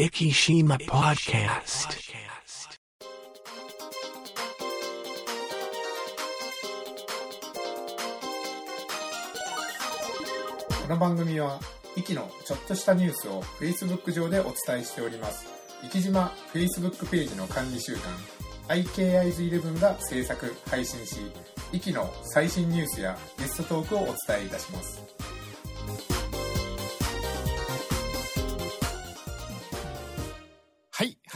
Ikishima Podcast. この番組は、イキのちょっとしたニュースを Facebook 上でお伝えしております。イキ島 Facebook ページの管理集団、IKIs11 が制作、配信し、イキの最新ニュースやゲストトークをお伝えいたします。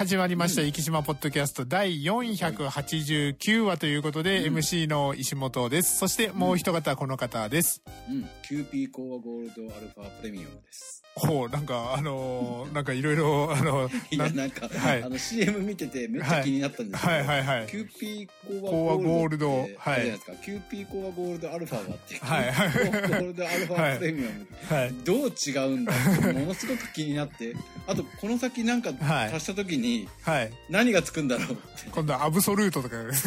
始まりました。生島ポッドキャスト。第489話ということで、MC の石本です。そしてもう一方、この方です。うん、キューピーコアゴールドアルファプレミアムです。ほう、なんか、あのー なんかいろいろ、あの、いや、ななんか、はい。あの CM 見ててめっちゃ気になったんですけど、はい。はい。はい。キューピーコアコアゴールドってゴールドはい。あれじゃないですか、キューピーコアゴールドアルファがあって、はい。コアゴールドアルファプレミアム、はい。どう違うんだってものすごく気になって、あとこの先なんかはい。足した時にはい。何がつくんだろうって。今度はアブソルートとか。なんかね、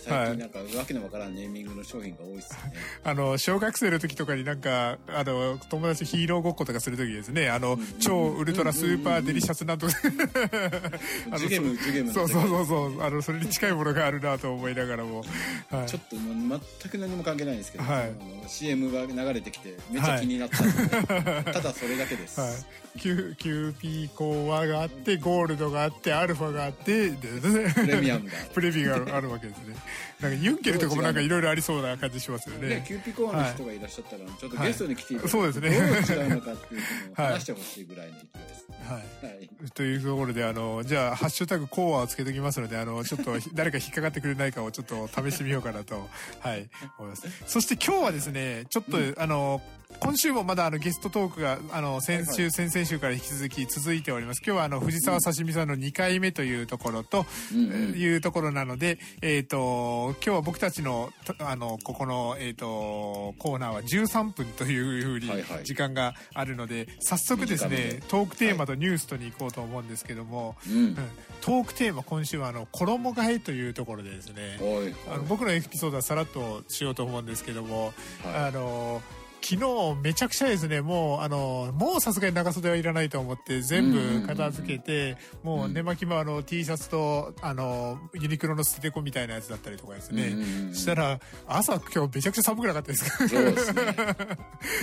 最近なんかわけのわからんネーミングの商品が多いっすよね。あの、小学生の時とかになんか、あの、友達ヒーローごっことかする時ですね。あの、超ウルトラスーパーデリシャスなんとか。あのジュゲム、ジュゲムのそうそうそうそう。あの、それに近いものがあるなと思いながらも。はいちょっともう全く何も関係ないんですけど、はい CM が流れてきてめっちゃ気になったので、ただそれだけです。はい。キュキューピーコアがあって、ゴールドがあって、アルファがあって、でプレミアムが。プレビがあるわけですね。なんかユンケルとかもなんかいろいろありそうな感じしますよね、ね。キューピーコアの人がいらっしゃったら、ちょっとゲストに来ていただいて、はいそうですねどう違うのかっていうのをはい話してほしいぐらいの勢いです。はい。はい。というところで、あの、じゃあ、ハッシュタグコアをつけときますので、あの、ちょっと 誰か引っかかってくれないかをちょっと試してみようかなと、はい、思います。そして今日はですね、ちょっと、あの、今週もまだあのゲストトークが、あの、先週、はい先々週から引き続き続いております。今日はあの、藤沢刺身さんの2回目というところと、いうところなので、えっ、と、今日は僕たちの、たあの、ここの、えっ、と、コーナーは13分というふうにはいはい。時間があるので、早速ですねトークテーマとニュースとに行こうと思うんですけども、うん。うん。トークテーマ今週はあの、衣替えというところでですね、おい。あの僕のエピソードはさらっとしようと思うんですけども、はあの昨日めちゃくちゃですねもうあのもうさすがに長袖はいらないと思って全部片付けて、もう寝巻きもあの T シャツとあのユニクロの捨ててこみたいなやつだったりとかですね、うんうんうんしたら朝今日めちゃくちゃ寒くなかったですか？そうですね。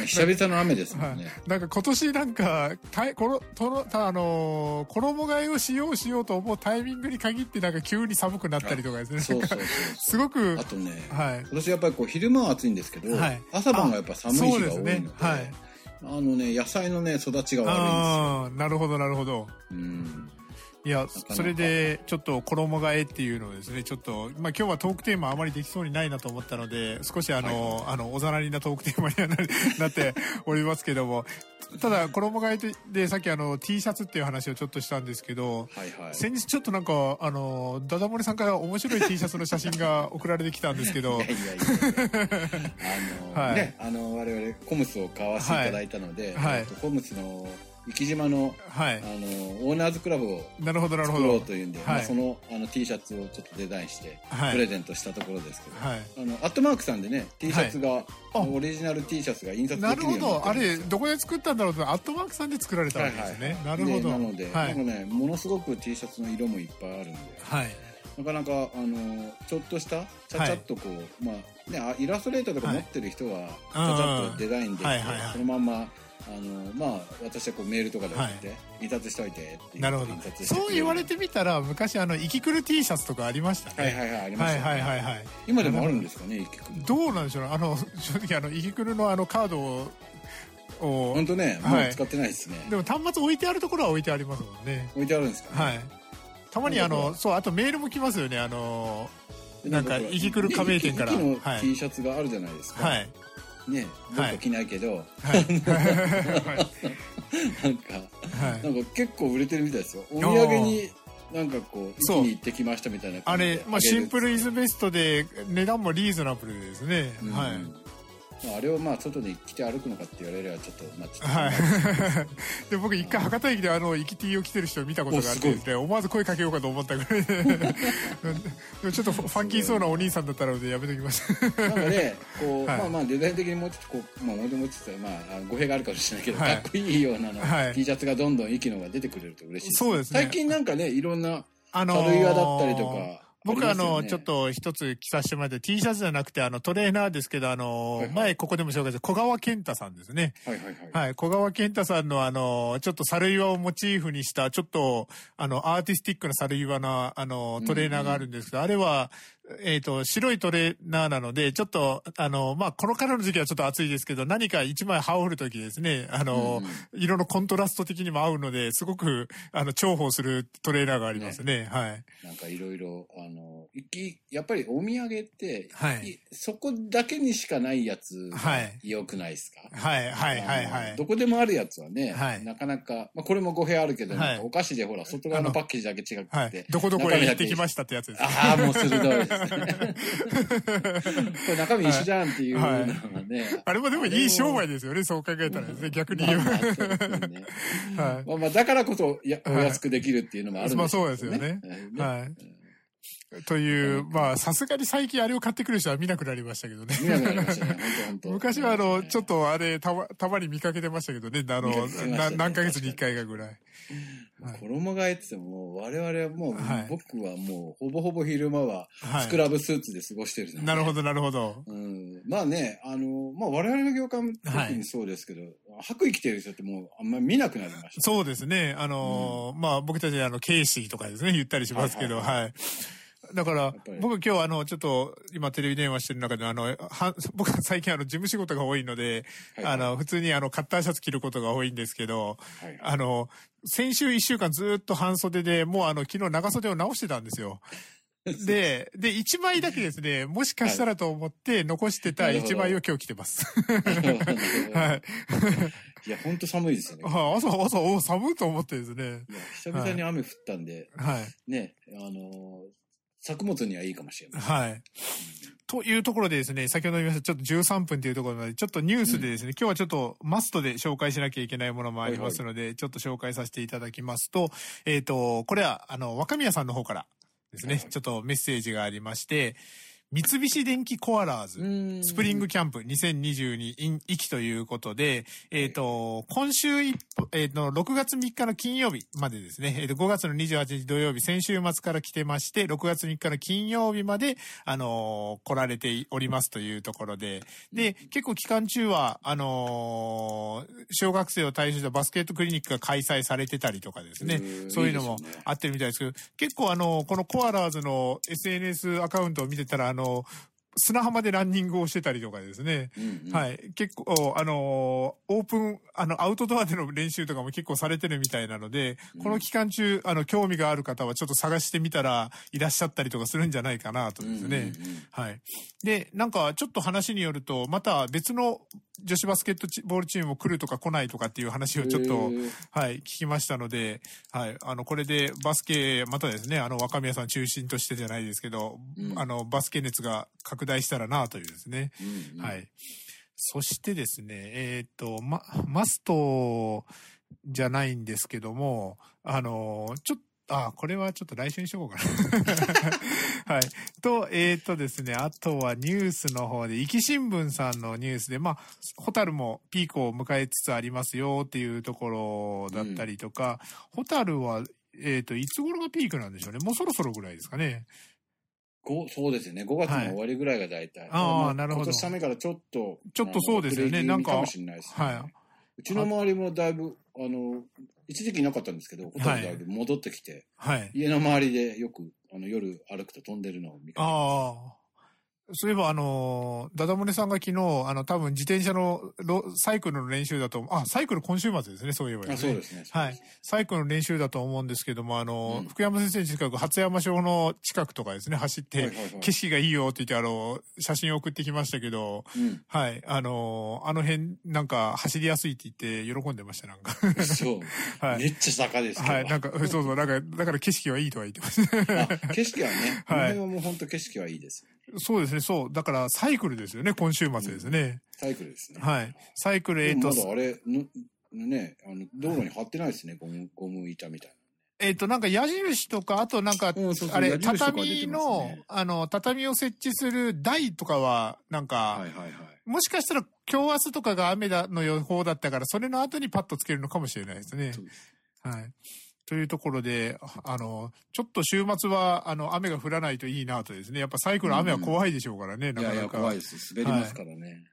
久々の雨ですもんね。なんか今年なんか、たいこの、との、たあのー衣替えをしようしようと思うタイミングに限ってなんか急に寒くなったりとかですね。なんかそうそうそう。すごくあ、とね、はい。今年やっぱりこう昼間は暑いんですけど、はい朝晩がやっぱ寒い日が多いので、そうですねはいあのね、野菜のね、育ちが悪ああ、なるほど、なるほど。いんですよ。うん。いや、それで、ちょっと衣替えっていうのをですね、ちょっと、まあ今日はトークテーマあまりできそうにないなと思ったので、少しあの、あの、おざなりなトークテーマにはななっておりますけども、ただ、衣替えで、さっきあの、T シャツっていう話をちょっとしたんですけど、はいはい。先日ちょっとなんか、あの、ダダモリさんから面白い T シャツの写真が送られてきたんですけど。いや、いやいやいや。あの、はい。ね、あの、我々コムスを買わせていただいたので、はい。えっとコムスの生島の、はいあ。の、オーナーズクラブをなるほど、なるほ作ろうど。というんで、はいまあ、そのあの T シャツをちょっとデザインして、はいプレゼントしたところですけど、はい。あの、アットマークさんでね、T シャツが、あオリジナル T シャツが印刷でなきるようになるほど。あれ、どこで作ったんだろうと、アットマークさんで作られたわけですね。なるほど。でなので、はい。なんかね、ものすごく T シャツの色もいっぱいあるんで、はい。なかなか、あの、ちょっとした、ちゃちゃっとこう、まあ、ね、あイラストレーターとか持ってる人は、ちゃちゃっとデザインでそのまんま、あの、まあ、私はこうメールとかで送って、印刷しといてって言なるほど。そう言われてみたら昔あのイキクル T シャツとかありましたね。はいはいはい、ありました、ね。はいはいはいはい。今でもあるんですかね、一曲。どうなんでしょうね。あの正直あのイキクルのあのカードをを本当ね、もはい。う使ってないですね。でも端末置いてあるところは置いてありますもんね。置いてあるんですか、ね、はい。たまにあのそうあとメールも来ますよね。あのでなんかこれイキクル加盟店から。イキイキのはい。T シャツがあるじゃないですか。はいね、どっか着ないけど、はい。なんか、はい。なんか結構売れてるみたいですよ。お土産に、なんかこう、一気に行ってきましたみたいなあれ、まあ、シンプルイズベストで値段もリーズナブルですね、うん。はいまあ、あれをまあ外に着て歩くのかって言われればちょっとまあちょっと、はい。で、僕一回博多駅であの、生き T を着てる人を見たことがあって思わず声かけようかと思ったぐらいで。でもちょっとファンキーそうなお兄さんだったのでやめときました。なんかねこう、はい。まあまあデザイン的にもうちょっとこうまあもともとまああ語弊があるかもしれないけど、はい。かっこいいようなの、はい。T シャツがどんどん息のが出てくれると嬉しいそうですね。最近なんかねいろんなあ軽岩だったりとか僕あの、ありますよねちょっと一つ着させてもらって、T シャツじゃなくて、あの、トレーナーですけど、あの、前ここでも紹介した小川健太さんですね。はいはいはい、はい。小川健太さんのあの、ちょっと猿岩をモチーフにした、ちょっと、あの、アーティスティックな猿岩の、あの、トレーナーがあるんですけど、あれは、えっ、と、白いトレーナーなので、ちょっと、あの、まあ、このからの時期はちょっと暑いですけど、何か一枚羽織るときですね、あの、色のコントラスト的にも合うので、すごく、あの、重宝するトレーナーがありますね。はい。なんかいろいろあのやっぱりお土産って、はい。いそこだけにしかないやつはい。良くないですか、はい、はい、はい、はい。どこでもあるやつはね、はい。なかなか、まあ、これも語弊あるけど、はい。お菓子でほら外側のパッケージだけ違くて、はい。どこどこへ行ってきましたってやつです。ああもう鋭いですね。これ中身一緒じゃんっていうのがね、あれもでもいい商売ですよね、そう考えたらですね、逆に言うまあまあだからこそやおはい。安くできるっていうのもあるんまあでしょそうですよね。はい。という、まあ、さすがに最近あれを買ってくる人は見なくなりましたけどね。見なくなりましたね。昔はあの、ちょっとあれ、たま、たまに見かけてましたけどね、あのねな何ヶ月に一回かぐらい。はい衣替えっても、我々はもう、はい僕はもう、ほぼほぼ昼間は、はいスクラブスーツで過ごしてるのでなるほど、なるほど。うん。まあね、あの、まあ我々の業界も特にそうですけど、白衣着てる人ってもうあんまり見なくなりました。そうですね。あのーまあ僕たちあの、ケイシーとかですね、言ったりしますけど、はいはい。だから僕今日あの、ちょっと、今テレビ電話してる中で、あの、は僕は最近あの、事務仕事が多いので、はいあの、普通にあの、カッターシャツ着ることが多いんですけど、はいあの、先週一週間ずっと半袖で、もうあの、昨日長袖を直してたんですよ。で、で、一枚だけですね、もしかしたらと思って残してた一枚を今日着てます。はい。いや、本当寒いですよね。はい朝、朝、お寒いと思ってですね。いや、久々に雨降ったんで、はい。ね、あのー作物にはいいかもしれない。はい。というところでですね、先ほど言いました、ちょっと13分というところまで、ちょっとニュースでですね、今日はちょっとマストで紹介しなきゃいけないものもありますので、ちょっと紹介させていただきますと、えっ、と、これは、あの、若宮さんの方からですね、はいちょっとメッセージがありまして、三菱電機コアラーズ、うんスプリングキャンプ2022 in 域ということで、えっ、と、今週一歩、えっ、と、6月3日の金曜日までですね、えっ、と、5月の28日土曜日、先週末から来てまして、6月3日の金曜日まで、あのー来られておりますというところで、で、結構期間中は、あのー小学生を対象したバスケットクリニックが開催されてたりとかですね。そういうのもあってるみたいですけど、結構あの、このコアラーズの SNS アカウントを見てたら、あの、砂浜でランニングをしてたりとかですね。うんうんはい。結構、あのーオープン、あの、アウトドアでの練習とかも結構されてるみたいなので、この期間中、あの、興味がある方はちょっと探してみたらいらっしゃったりとかするんじゃないかなとですね。はい。で、なんか、ちょっと話によると、また別の女子バスケットチボールチームも来るとか来ないとかっていう話をちょっとはい、聞きましたので、はい、あの、これでバスケ、またですね、あの、若宮さん中心としてじゃないですけど、うんあの、バスケ熱が拡大したらなというですね。うんうんはい。そしてですね、えっ、と、ま、マストじゃないんですけども、あの、ちょっと、あ、これはちょっと来週にしとこうかな。はい。と、えっ、とですね、あとはニュースの方で、壱岐新聞さんのニュースで、まあ、ホタルもピークを迎えつつありますよっていうところだったりとか、ホタルは、えっ、と、いつ頃がピークなんでしょうね。もうそろそろぐらいですかね。ごそうですよね。5月の終わりぐらいが大体。あーまなるほど今年雨からちょっと。ちょっとそうですよねなんかかもしれないですね。はいうちの周りもだいぶ、あの、一時期いなかったんですけど、ほとんどだいぶ戻ってきて、はい。家の周りでよく、あの、夜歩くと飛んでるのを見かけます。ああ。そういえば、あのー、ダダモネさんが昨日、あの、多分自転車のロサイクルの練習だと、あ、サイクル今週末ですね、そういえば、ね。あそうですね。はい。サイクルの練習だと思うんですけども、あの、うん福山先生の近く、初山省の近くとかですね、走って、景色がいいよって言って、あの、写真を送ってきましたけど、うん。はい。あの、あの辺、なんか、走りやすいって言って、喜んでました、なんか。そう。はい。めっちゃ坂ですけど。はい。なんか、そうそう、なんか、だから景色はいいとは言ってます。あ景色はね、こ はいの辺はもう本当景色はいいです。そうですね、そう。だからサイクルですよね、今週末ですね。サイクルですね。はい。サイクル、えっ、とでも、まだあれ、のね、あの、道路に貼ってないですね、ゴム、ゴム板みたいえっ、と、なんか矢印とか、あとなんか、うんそうそうあれ、畳のね、あの、畳を設置する台とかは、なんな。か。もしかしたら今日明日とかが雨だの予報だったから、それの後にパッとつけるのかもしれないですね。はい。というところで、あの、ちょっと週末は、あの、雨が降らないといいなとですね。やっぱサイクル雨は怖いでしょうからね、いやいや、なかなか。怖いです。滑りますからね。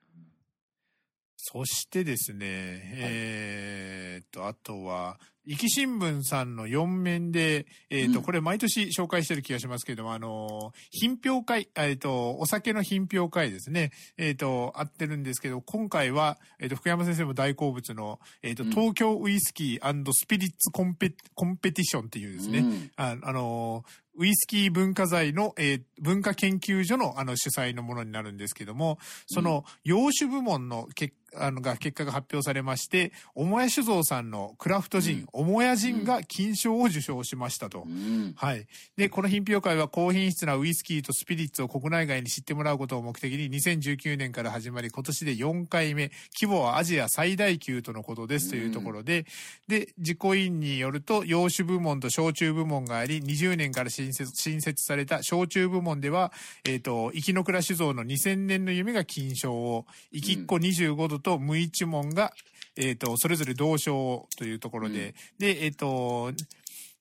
そしてですね、えーっと、あとは、壱岐新聞さんの4面で、えーっと、うん。これ毎年紹介してる気がしますけども、あの、品評会、えーっと、お酒の品評会ですね、えーっと、あってるんですけど、今回は、えーっと、福山先生も大好物の、えーっと、うん。東京ウイスキースピリッツコンペコンペティションっていうですね、うん。ああの、ウイスキー文化財の、えー文化研究所のあの主催のものになるんですけども、その洋酒部門の結あのが結果が発表されまして、母屋酒造さんのクラフトジン、母屋ジンが金賞を受賞しましたと。うん。はい。で、この品評会は高品質なウイスキーとスピリッツを国内外に知ってもらうことを目的に2019年から始まり、今年で4回目、規模はアジア最大級とのことですというところで、で、実行委員によると、洋酒部門と焼酎部門があり、20年から新設新設された焼酎部門では、えっ、と、生きの倉酒造の2000年の夢が金賞を、生きっ子25度と無一門が、えっ、と、それぞれ同賞というところで、で、えっ、と、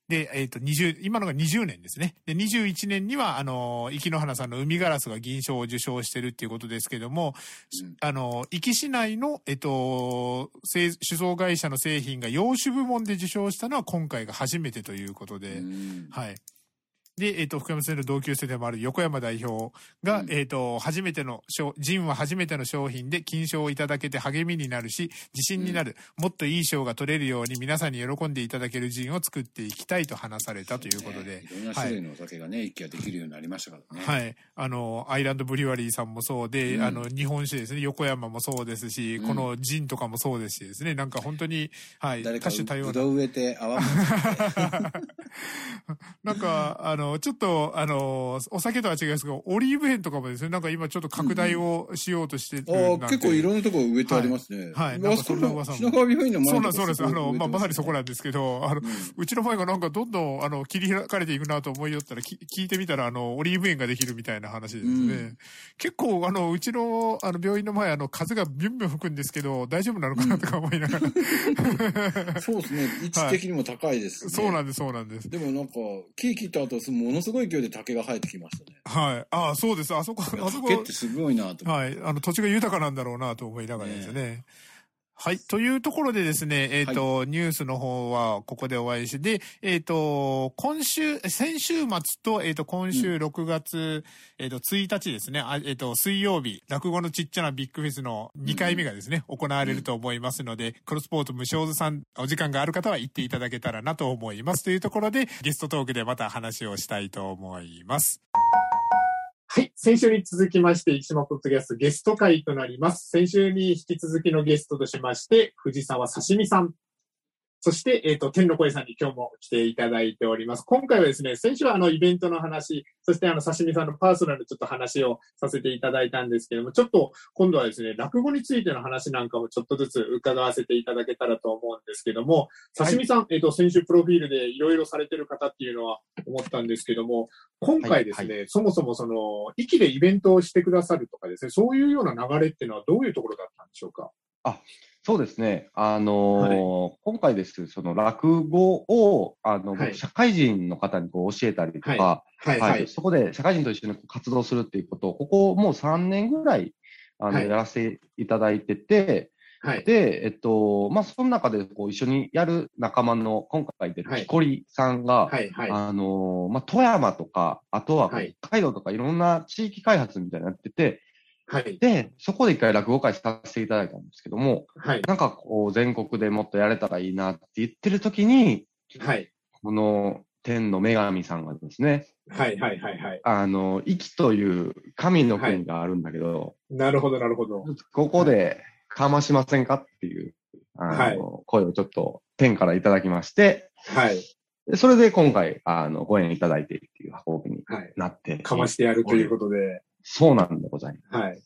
で、えっ、と、20、今のが20年ですね。で、21年には、あの、生きの花さんの海ガラスが銀賞を受賞してるっていうことですけども、うんあの、壱岐市内の、えっと、製酒造会社の製品が洋酒部門で受賞したのは今回が初めてということで、うんはい。で、えっ、と、福山先生の同級生でもある横山代表が、うん。えっ、と、初めての商、ジンは初めての商品で金賞をいただけて励みになるし、自信になる、もっといい賞が取れるように皆さんに喜んでいただけるジンを作っていきたいと話されたということでね、いろんな種類のお酒がね、一気ができるようになりましたからね。はい。あの、アイランドブリュワリーさんもそうで、うん。あの、日本酒ですね、横山もそうですし、うん。このジンとかもそうですしですね、なんか本当に、はい、誰か多種多様な。植えて泡も なんか、あの、ちょっと、あの、お酒とは違いますが、オリーブ園とかもですね、なんか今ちょっと拡大をしようとしてるあなんてあ、結構いろんなとこ植えてありますね。はいはいなんかそんな噂も品川病院の前そうなんそうです。あの、まあ、まさにそこら。なんですけど、あの、うちの前がなんかどんどん、あの、切り開かれていくなと思いよったら、き聞いてみたら、あの、オリーブ園ができるみたいな話ですね。うん結構、あの、うちの、あの、病院の前、あの、風がビュンビュン吹くんですけど、大丈夫なのかなとか思いながら。そうですね。位置的にも高いです、ねそうなんです、そうなんです。でもなんか、木切った後、ものすごい勢いで竹が生えてきましたね。はい。ああ、そうです。あそこ、あそこ竹ってすごいなと。はい。あの、土地が豊かなんだろうなと思いながらですね。はい。というところでですね、えっ、と、ニュースの方はここでお会いして、で、えっ、と、今週、先週末と、えっ、と、今週6月、えっ、と、1日ですね、あえっ、と、水曜日、落語のちっちゃなビッグフェスの2回目がですね、行われると思いますので、クロスポート無償図さん、お時間がある方は行っていただけたらなと思います。というところで、ゲストトークでまた話をしたいと思います。はい。先週に続きまして、生島ポッドキャストゲスト会となります。先週に引き続きのゲストとしまして、藤沢刺身さん。そして、えっ、と、天の声さんに今日も来ていただいております。今回はですね、先週はあの、イベントの話、そしてあの、刺身さんのパーソナルちょっと話をさせていただいたんですけども、ちょっと今度はですね、落語についての話なんかもちょっとずつ伺わせていただけたらと思うんですけども、刺身さん、えっ、と、先週プロフィールでいろいろされてる方っていうのは思ったんですけども、今回ですね、そもそもその、息でイベントをしてくださるとかですね、そういうような流れっていうのはどういうところだったんでしょうか？そうですね。あのー今回です、その落語を、あの、はい。社会人の方にこう教えたりとか、はい、はい。はい。そこで社会人と一緒に活動するっていうことを、ここもう3年ぐらい、あの、はい。やらせていただいてて、はい。で、えっと、まあ、その中でこう一緒にやる仲間の、今回出るはい。木こりさんが、はい、はい。あのーまあ、富山とか、あとははい。北海道とかいろんな地域開発みたいなのやってて、はい。で、そこで一回落語会させていただいたんですけども、はい。なんかこう全国でもっとやれたらいいなって言ってる時に、はい。この天の女神さんがですね、はい、はい、はい。はい。あの、壱岐という神の国があるんだけど、なるほど、なるほど。ここでかましませんかっていう、あの、はい声をちょっと天からいただきまして、はい。でそれで今回、あの、ご縁いただいてっていう運びにはい。なって。かましてやるということで。そうなんでございます。はい。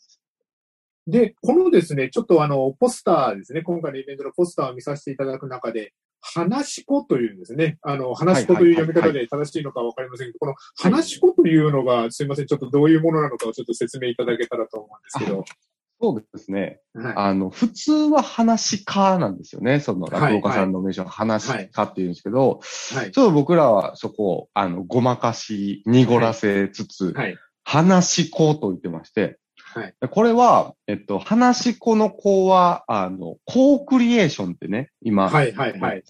で、このですね、ちょっとあの、ポスターですね、今回のイベントのポスターを見させていただく中で、話し子というんですね。あの、話し子という読み方で正しいのかわかりませんけど、この話し子というのが、すいません、ちょっとどういうものなのかをちょっと説明いただけたらと思うんですけど。そうですね。はい。あの、普通は話し家なんですよね。その落語家さんの名称は話し家っていうんですけど、はい。ちょっと僕らはそこを、あの、ごまかし、濁らせつつ、はい。話し子と言ってまして、はい。これは、えっと、話し子の子は、あの、コークリエーションってね、今、はい。はい。はい。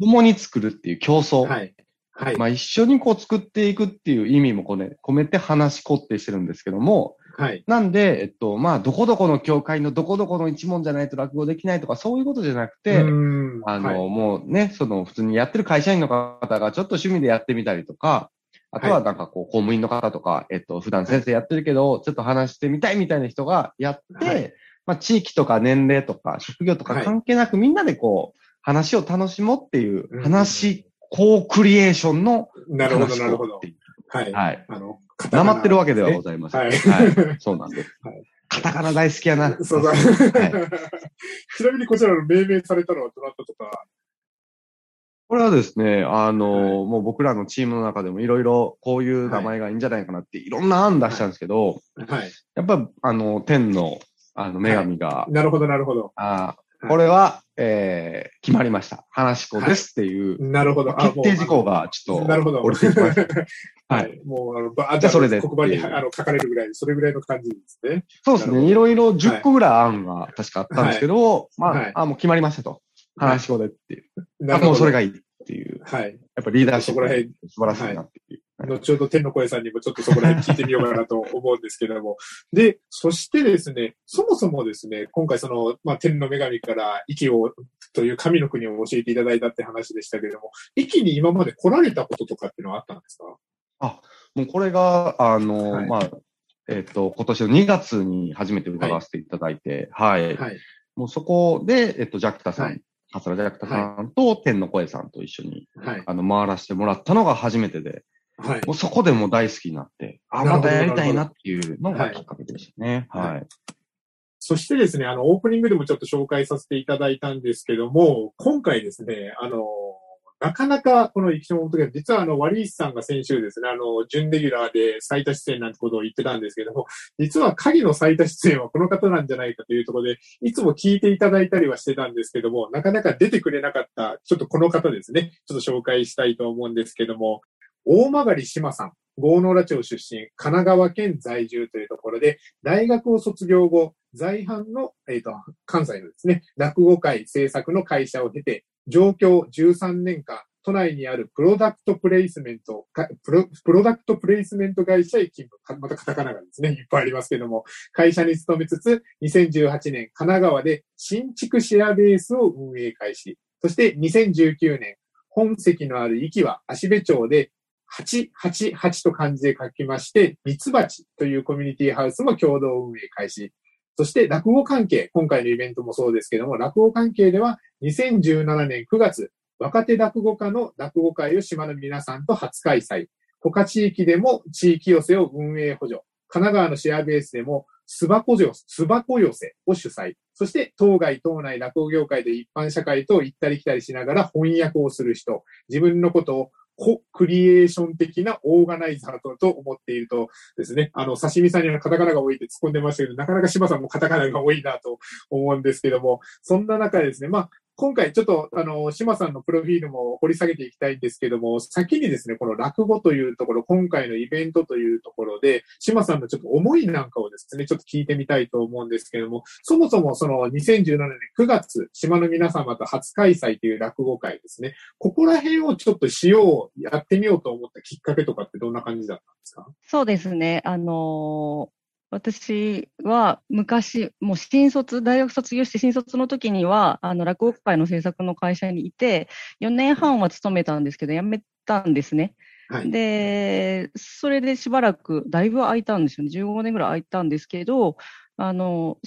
共に作るっていう競争。はい。はい。まあ一緒にこう作っていくっていう意味もこれ込めて話し子ってしてるんですけども、はい。なんで、えっと、まあ、どこどこの教会のどこどこの一問じゃないと落語できないとか、そういうことじゃなくて、うんあの、はいもうね、その普通にやってる会社員の方がちょっと趣味でやってみたりとか、あとはなんかこう、公務員の方とか、えっと、普段先生やってるけど、ちょっと話してみたいみたいな人がやって、はいまあ、地域とか年齢とか職業とかはい関係なく、みんなでこう、話を楽しもうっていううん、話、コークリエーションのなるほど、話なるほどはい。はい。あの、なまってるわけではございません。はいはい。そうなんですはい。カタカナ大好きやな。そうだ。はい ちなみにこちらの命名されたのはどなたとか。これはですね、あの、はいもう僕らのチームの中でもいろいろこういう名前がいいんじゃないかなっていろんな案出したんですけど、はい。やっぱあの、天の、あの、女神が、なるほど、なるほど。あはいこれは、えー、決まりました。話し子ですっていう、なるほど。あ決定事項がちょっと、なるほど。は はいい。もう、あの、ばあじゃあそれで黒板にあの書かれるぐらい、それぐらいの感じですね。そうですね。いろいろ10個ぐらい案が確かあったんですけど、まあ、はいあ、もう決まりましたと。話し子でっていう。あ。もうそれがいいっていう。はい。やっぱリーダーシップそこら辺素晴らしいなっていう。後ほど天の声さんにもちょっとそこら辺聞いてみようかなと思うんですけれども。で、そしてですね、そもそもですね、今回その、まあ、天の女神から息を、という神の国を教えていただいたって話でしたけれども、息に今まで来られたこととかっていうのはあったんですか？もうこれが、あの、はいまあ、えっ、と、今年の2月に初めて伺わせていただいて、はい。はい。もうそこで、えっ、と、ジャクタさん、はい桂ジャクタさんと天の声さんと一緒に、はい。あの、回らせてもらったのが初めてで、はい。もうそこでもう大好きになって、あ、またやりたいなっていうのはいがきっかけでしたね。はいはい。そしてですね、あの、オープニングでもちょっと紹介させていただいたんですけども、今回ですね、あの、なかなかこの生き物と実はあの、ワリースさんが先週ですね、あの、準レギュラーで最多出演なんてことを言ってたんですけども、実は鍵の最多出演はこの方なんじゃないかというところで、いつも聞いていただいたりはしてたんですけども、なかなか出てくれなかった、ちょっとこの方ですね、ちょっと紹介したいと思うんですけども、大曲島さん、郷野良町出身、神奈川県在住というところで、大学を卒業後、在阪の、えっ、と、関西のですね、落語会制作の会社を経て、上京13年間、都内にあるプロダクトプレイスメント、プロプロダクトプレイスメント会社へ勤務。またカタカナがですね、いっぱいありますけども、会社に勤めつつ、2018年、神奈川で新築シェアベースを運営開始。そして2019年、本籍のある駅は足部町で888と漢字で書きまして、ミツバチというコミュニティハウスも共同運営開始。そして落語関係、今回のイベントもそうですけども、落語関係では2017年9月、若手落語家の落語会を島の皆さんと初開催。他地域でも地域寄せを運営補助。神奈川のシェアベースでも、巣箱寄せ、巣箱寄せを主催。そして、当該、当内落語業界で一般社会と行ったり来たりしながら翻訳をする人。自分のことをコクリエーション的なオーガナイザーとと思っているとですね、あの、刺身さんにはカタカナが多いって突っ込んでましたけど、なかなか島さんもカタカナが多いなと思うんですけども、そんな中でですね、まあ、今回ちょっと、あの、島さんのプロフィールも掘り下げていきたいんですけども、先にですね、この落語というところ、今回のイベントというところで、島さんのちょっと思いなんかをですね、ちょっと聞いてみたいと思うんですけども、そもそもその2017年9月、島の皆様と初開催という落語会ですね、ここら辺をちょっとしよう、やってみようと思ったきっかけとかってどんな感じだったんですか？そうですね。あのー私は昔、もう新卒、大学卒業して新卒の時には、あの、落語会の制作の会社にいて、4年半は勤めたんですけど、辞めたんですね。はい。で、それでしばらく、だいぶ空いたんですよね。15年ぐらい空いたんですけど、あの、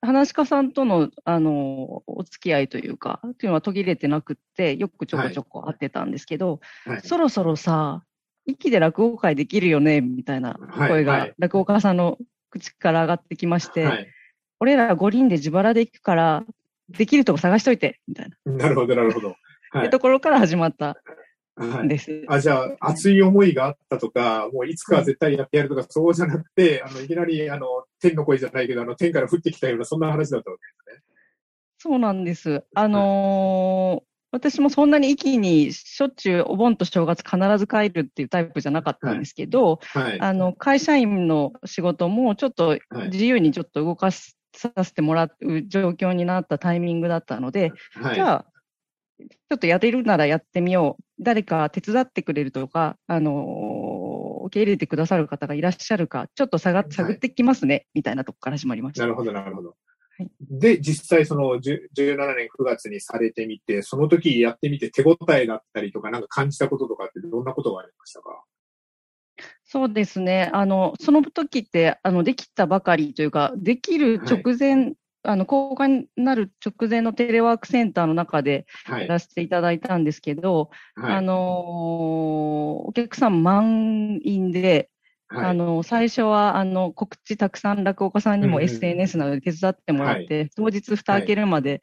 話し家さんとの、あの、お付き合いというか、っていうのは途切れてなくって、よくちょこちょこ会ってたんですけど、はい。そろそろさ、息で落語会できるよね、みたいなはい声が、はい落語家さんの口から上がってきまして、はい。俺ら5人で自腹で行くから、できるとこ探しといて、みたいな。なるほど、なるほど。はいってと。ころから始まったはい。んです。あ、じゃあ、熱い思いがあったとか、もういつかは絶対やってやるとか、そうじゃなくて、あの、いきなり、あの、天の声じゃないけど、あの、天から降ってきたような、そんな話だったわけですね。そうなんです。あのー私もそんなに一気にしょっちゅうお盆と正月必ず帰るっていうタイプじゃなかったんですけど、はい。あの、会社員の仕事もちょっとはい自由にちょっと動かさせてもらう状況になったタイミングだったので、はい。じゃあ、ちょっとやれるならやってみよう。誰か手伝ってくれるとか、あのー受け入れてくださる方がいらっしゃるか、ちょっと探い探ってきますね、みたいなとこから始まりました。なるほど、なるほど。はいで、実際その10 17年9月にされてみて、その時やってみて手応えだったりとか、なんか感じたこととかってどんなことがありましたか？そうですね。あの、その時って、あの、できたばかりというか、できる直前、あの、公開になる直前のテレワークセンターの中ではい。やらせていただいたんですけど、はい。あのーお客さん満員で、はい。あの、最初は、あの、告知たくさん落語家さんにもうんうん SNS などで手伝ってもらって、当日蓋開けるまで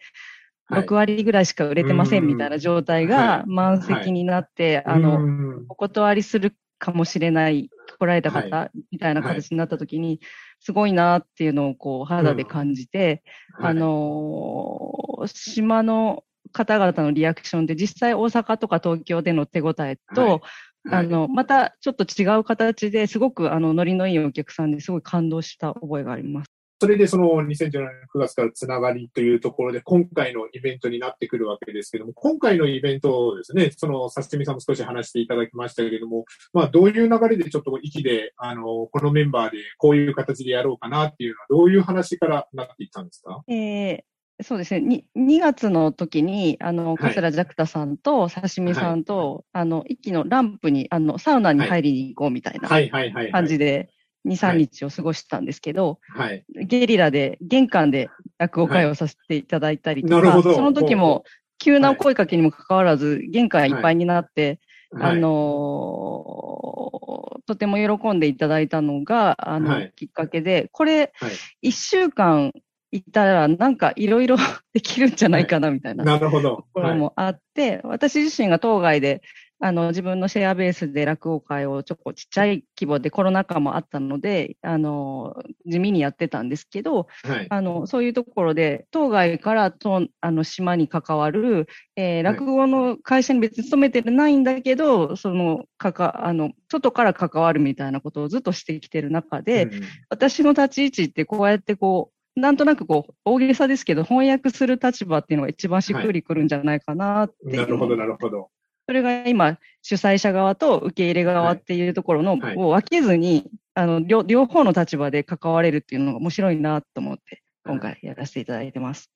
はい。6割ぐらいしか売れてませんみたいな状態が満席になって、あの、うん。お断りするかもしれない、来られた方みたいな形になった時に、すごいなっていうのをこう肌で感じて、あ、のー島の方々のリアクションで実際大阪とか東京での手応えと、はいあの、またちょっと違う形ですごくあのノリのいいお客さんですごい感動した覚えがあります。それでその2017年9月からつながりというところで、今回のイベントになってくるわけですけども、今回のイベントをですね、その、さしみさんも少し話していただきましたけれども、まあ、どういう流れでちょっと息で、あの、このメンバーでこういう形でやろうかなっていうのは、どういう話からなっていったんですか？えーそうですね。に2月の時に、あ桂ジャクタさんと刺身さんと、あの、一気のランプに、あの、サウナに入りに行こうみたいなはいはいはい、はい。感じで、2、3日を過ごしたんですけど、はい。ゲリラで、玄関で落語会をさせていただいたりとか、なるほど。その時も、急な声かけにもかかわらず、玄関いっぱい。になって、はい。あのーとても喜んでいただいたのが、あの、はい。きっかけで、これ、はい。一週間いたら、なんかいろいろできるんじゃないかな、みたいなとなるほど。ころもあって、私自身が当該で、あの、自分のシェアベースで落語会をちょっとちっちゃい規模でコロナ禍もあったので、あの、地味にやってたんですけど、はい。はい。あの、そういうところで、当該からとあの島に関わる、えー落語の会社に別に勤めてないんだけど、その、かか、あの、外から関わるみたいなことをずっとしてきてる中で、うん私の立ち位置ってこうやってこう、なんとなくこう、大げさですけど、翻訳する立場っていうのが一番しっくりくるんじゃないかなっていう。なるほど、なるほど。それが今、主催者側と受け入れ側っていうところの、はいを分けずに、あの両、両方の立場で関われるっていうのが面白いなと思って、今回やらせていただいてます。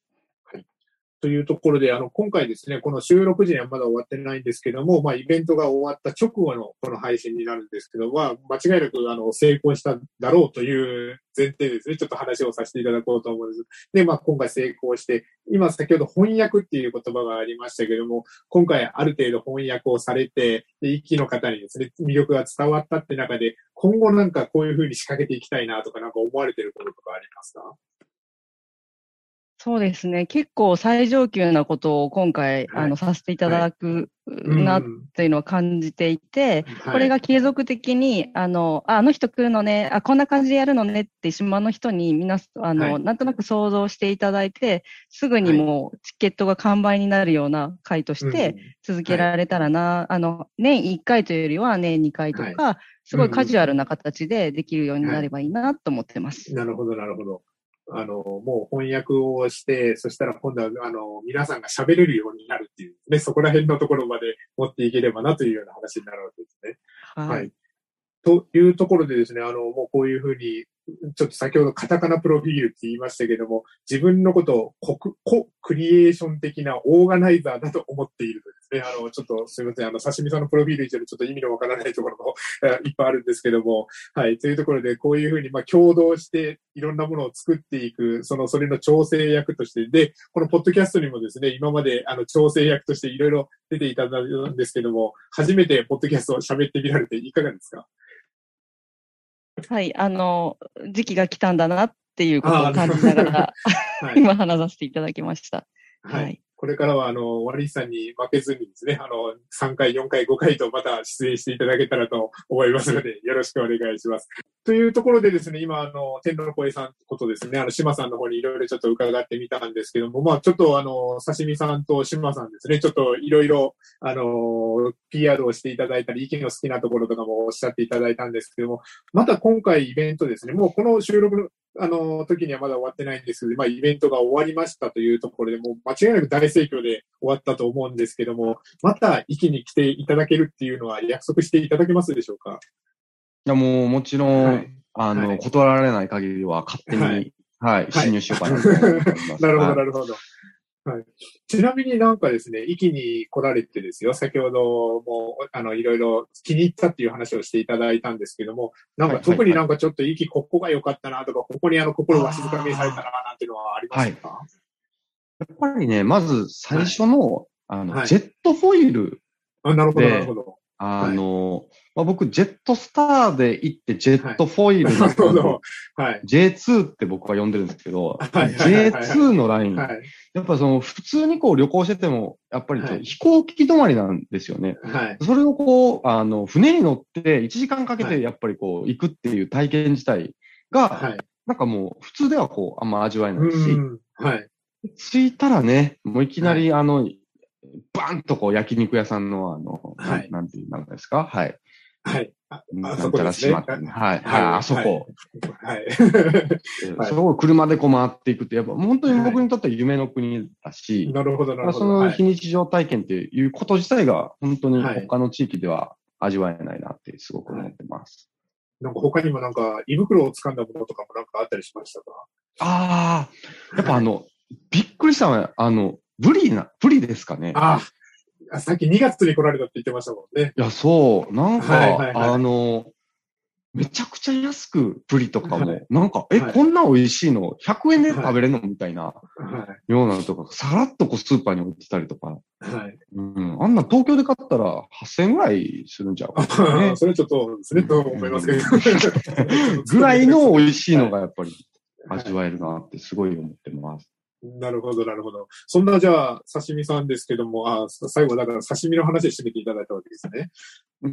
というところで、あの、今回ですね、この収録時にはまだ終わってないんですけども、まあ、イベントが終わった直後のこの配信になるんですけど、まあ、間違いなく、あの、成功しただろうという前提ですね、ちょっと話をさせていただこうと思うんです。で、まあ、今回成功して、今先ほど翻訳っていう言葉がありましたけども、今回ある程度翻訳をされて、で一気の方にですね、魅力が伝わったって中で、今後なんかこういうふうに仕掛けていきたいなとか、なんか思われてることとかありますか？そうですね。結構最上級なことを今回、はい。あの、させていただくなっうん。ていうのは感じていて、はい。これが継続的に、あの、ああの人来るのね、あ、こんな感じでやるのねって島の人にみんな、あの、はい。なんとなく想像していただいて、すぐにもうチケットが完売になるような回として続けられたらな、あの、年1回というよりは年2回とか、すごいカジュアルな形でできるようになればいいなと思ってます。なるほど、なるほど。あの、もう翻訳をして、そしたら今度は、あの、皆さんが喋れるようになるっていう、ね、そこら辺のところまで持っていければなというような話になるわけですね。はい。はい。というところでですね、あの、もうこういうふうに、ちょっと先ほどカタカナプロフィールって言いましたけども、自分のことをコクコクリエーション的なオーガナイザーだと思っているとですね、あの、ちょっとすみません、あの、刺身さんのプロフィール以上にちょっと意味のわからないところもいっぱいあるんですけども、はい、というところで、こういうふうに、まあ、共同していろんなものを作っていく、その、それの調整役として、で、このポッドキャストにもですね、今まで、あの、調整役としていろいろ出ていただいたんですけども、初めてポッドキャストを喋ってみられていかがですか？はい、あの、時期が来たんだなっていうことを感じながら、はい。今話させていただきました。はいはい。これからは、あの、ワリさんに負けずにですね、あの、3回、4回、5回とまた出演していただけたらと思いますので、よろしくお願いします。というところでですね、今、あの、天の声さんことですね、あの、島さんの方にいろいろちょっと伺ってみたんですけども、まあ、ちょっとあの、刺身さんと島さんですね、ちょっといろいろ、あの、PR をしていただいたり、意見の好きなところとかもおっしゃっていただいたんですけども、また今回イベントですね、もうこの収録のあの、時にはまだ終わってないんですけど、まあ、イベントが終わりましたというところで、もう間違いなく大盛況で終わったと思うんですけども、また、息に来ていただけるっていうのは約束していただけますでしょうか？いや、もう、もちろん、はい。あの、はい。断られない限りは勝手に、ははいい、侵入しようかなと思っております。なるほど、はいなるほど。はい。ちなみになんかですね、息に来られてですよ、先ほども、あの、いろいろ気に入ったっていう話をしていただいたんですけども、なんかはいはい特になんかちょっと息ここが良かったなとか、ここにあの心わしづかみにされたななんていうのはありますか、やっぱりね、まず最初の、あの、はい。ジェットフォイル、あなるほど、でなるほど。あの、まあ、僕、ジェットスターで行って、ジェットフォイルの、なるほど。はい。J2 って僕は呼んでるんですけど、はいはいはいはい J2 のライン、はい。やっぱその、普通にこう旅行してても、やっぱりはい飛行機止まりなんですよね。はい。それをこう、あの、船に乗って1時間かけはいてやっぱりこう、行くっていう体験自体が、はい。なんかもう、普通ではこう、あんま味わえなういし、ん。はい。着いたらね、もういきなりあの、バンとこう焼肉屋さんのあの、はいなんていう、なんですか？はい。はい。あ、あそこですね。はい。はい、あそこ。はい。そこを車でこう回っていくって、やっぱ本当に僕にとっては夢の国だし、なるほど、なるほそど。はいの非日常体験っていうこと自体が本当にはい他の地域では味わえないなってすごく思ってます。なんか他にもなんか、胃袋を掴んだものとかもなんかあったりしましたか？ああ、やっぱあの、びっくりしたのは、あの、ブリな、ブリですかね。ああ、さっき2月に来られたって言ってましたもんね。いや、そう、なんか、はいはいはい。あの、めちゃくちゃ安くブリとかも、はい。なんか、え、はい。こんな美味しいの？100円で食べれるの？みたいな。はい。ようなのとか、さらっとこうスーパーに置いてたりとか、はい。うん、あんな東京で買ったら8000円ぐらいするんちゃう？ね。それはちょっとですね、と思いますけど。ぐらいの美味しいのがやっぱり味わえるなってすごい思ってます。なるほど、なるほど。そんなじゃあ、刺身さんですけども、あ最後だから刺身の話で締めていただいたわけですね。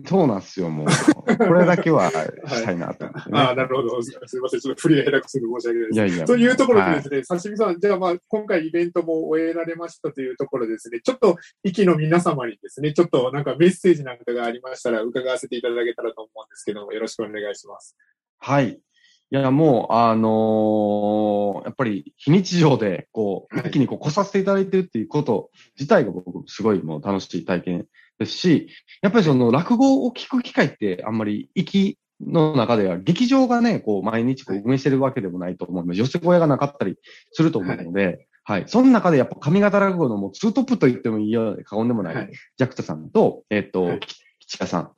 そうなんですよ、もう。これだけはしたいなと思ってね。ああ、なるほど。すすいません。ちょっと振りが下手くそで申し訳ないです。いやいや。というところではいですね、刺身さん、じゃあまあ、今回イベントも終えられましたというところでですね、ちょっと、息の皆様にですね、ちょっとなんかメッセージなんかがありましたら、伺わせていただけたらと思うんですけども、よろしくお願いします。はい。いや、もう、あのーやっぱり、非日常で、こう、はい一気にこう、来させていただいてるっていうこと自体が僕、すごいもう楽しい体験ですし、やっぱりその、落語を聞く機会って、あんまり、息の中では、劇場がね、こう、毎日こう、運営してるわけでもないと思うので、寄せ小屋がなかったりすると思うので、はい。その中でやっぱ上方落語のもうツートップと言ってもいいようで過言でもない、はい。ジャクタさんと、えっ、と、はいき吉川さん。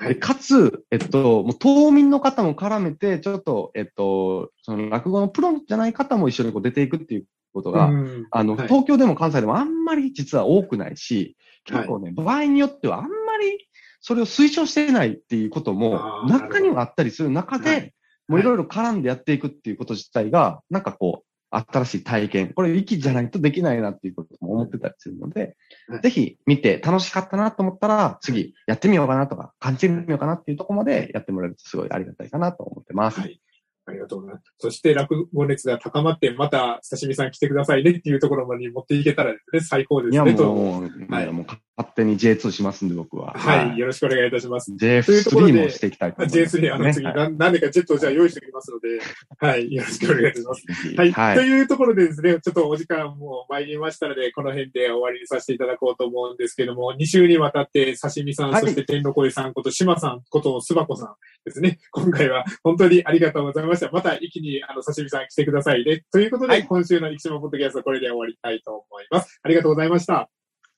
ではい。かつ、えっと、もう島民の方も絡めて、ちょっと、えっと、その落語のプロじゃない方も一緒にこう出ていくっていうことが、うん。あの、はい。東京でも関西でもあんまり実は多くないし、結構ね、場合によってはあんまりそれを推奨してないっていうことも中にはあったりする中で、はい。もういろいろ絡んでやっていくっていうこと自体が、なんかこう、新しい体験。これ、息じゃないとできないなっていうことも思ってたりするので、はいぜひ見て楽しかったなと思ったら、次やってみようかなとか、感じてみようかなっていうところまでやってもらえるとすごいありがたいかなと思ってます。はい。ありがとうございます。そして落語熱が高まって、また刺身さん来てくださいねっていうところまで持っていけたらですね、最高でいや、すね。ともう、はいいやもう勝手に J2 しますんで、僕は。はい、よろしくお願いいたします。J3 もしていきたいと思います、J3、あの次、はいな何でかジェットをじゃあ用意しておきますので、はい、よろしくお願いいたします。はい。はいというところでですね、ちょっとお時間も参りましたので、この辺で終わりにさせていただこうと思うんですけども、2週にわたって刺身さん、はいそして天の声さんこと島さんことすばこさんですね。今回は本当にありがとうございました。また一気にあの刺身さん来てくださいね。ということで、はい今週の生島ポッドキャストこれで終わりたいと思います。ありがとうございました。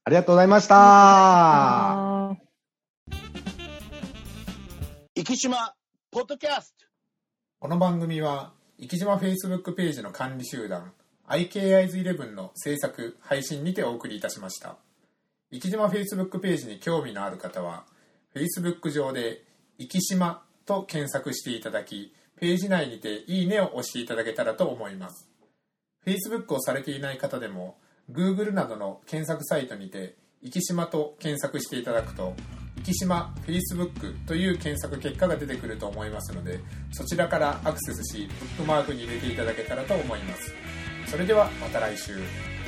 ありがとうございました。生島ポッドキャストこの番組は、生島 Facebook ページの管理集団、IKIs11 の制作、配信にてお送りいたしました。生島 Facebook ページに興味のある方は、Facebook 上で、生島と検索していただき、ページ内にていいねを押していただけたらと思います。Facebook をされていない方でも、Google などの検索サイトにて、生島と検索していただくと、生島 Facebook という検索結果が出てくると思いますので、そちらからアクセスし、ブックマークに入れていただけたらと思います。それではまた来週。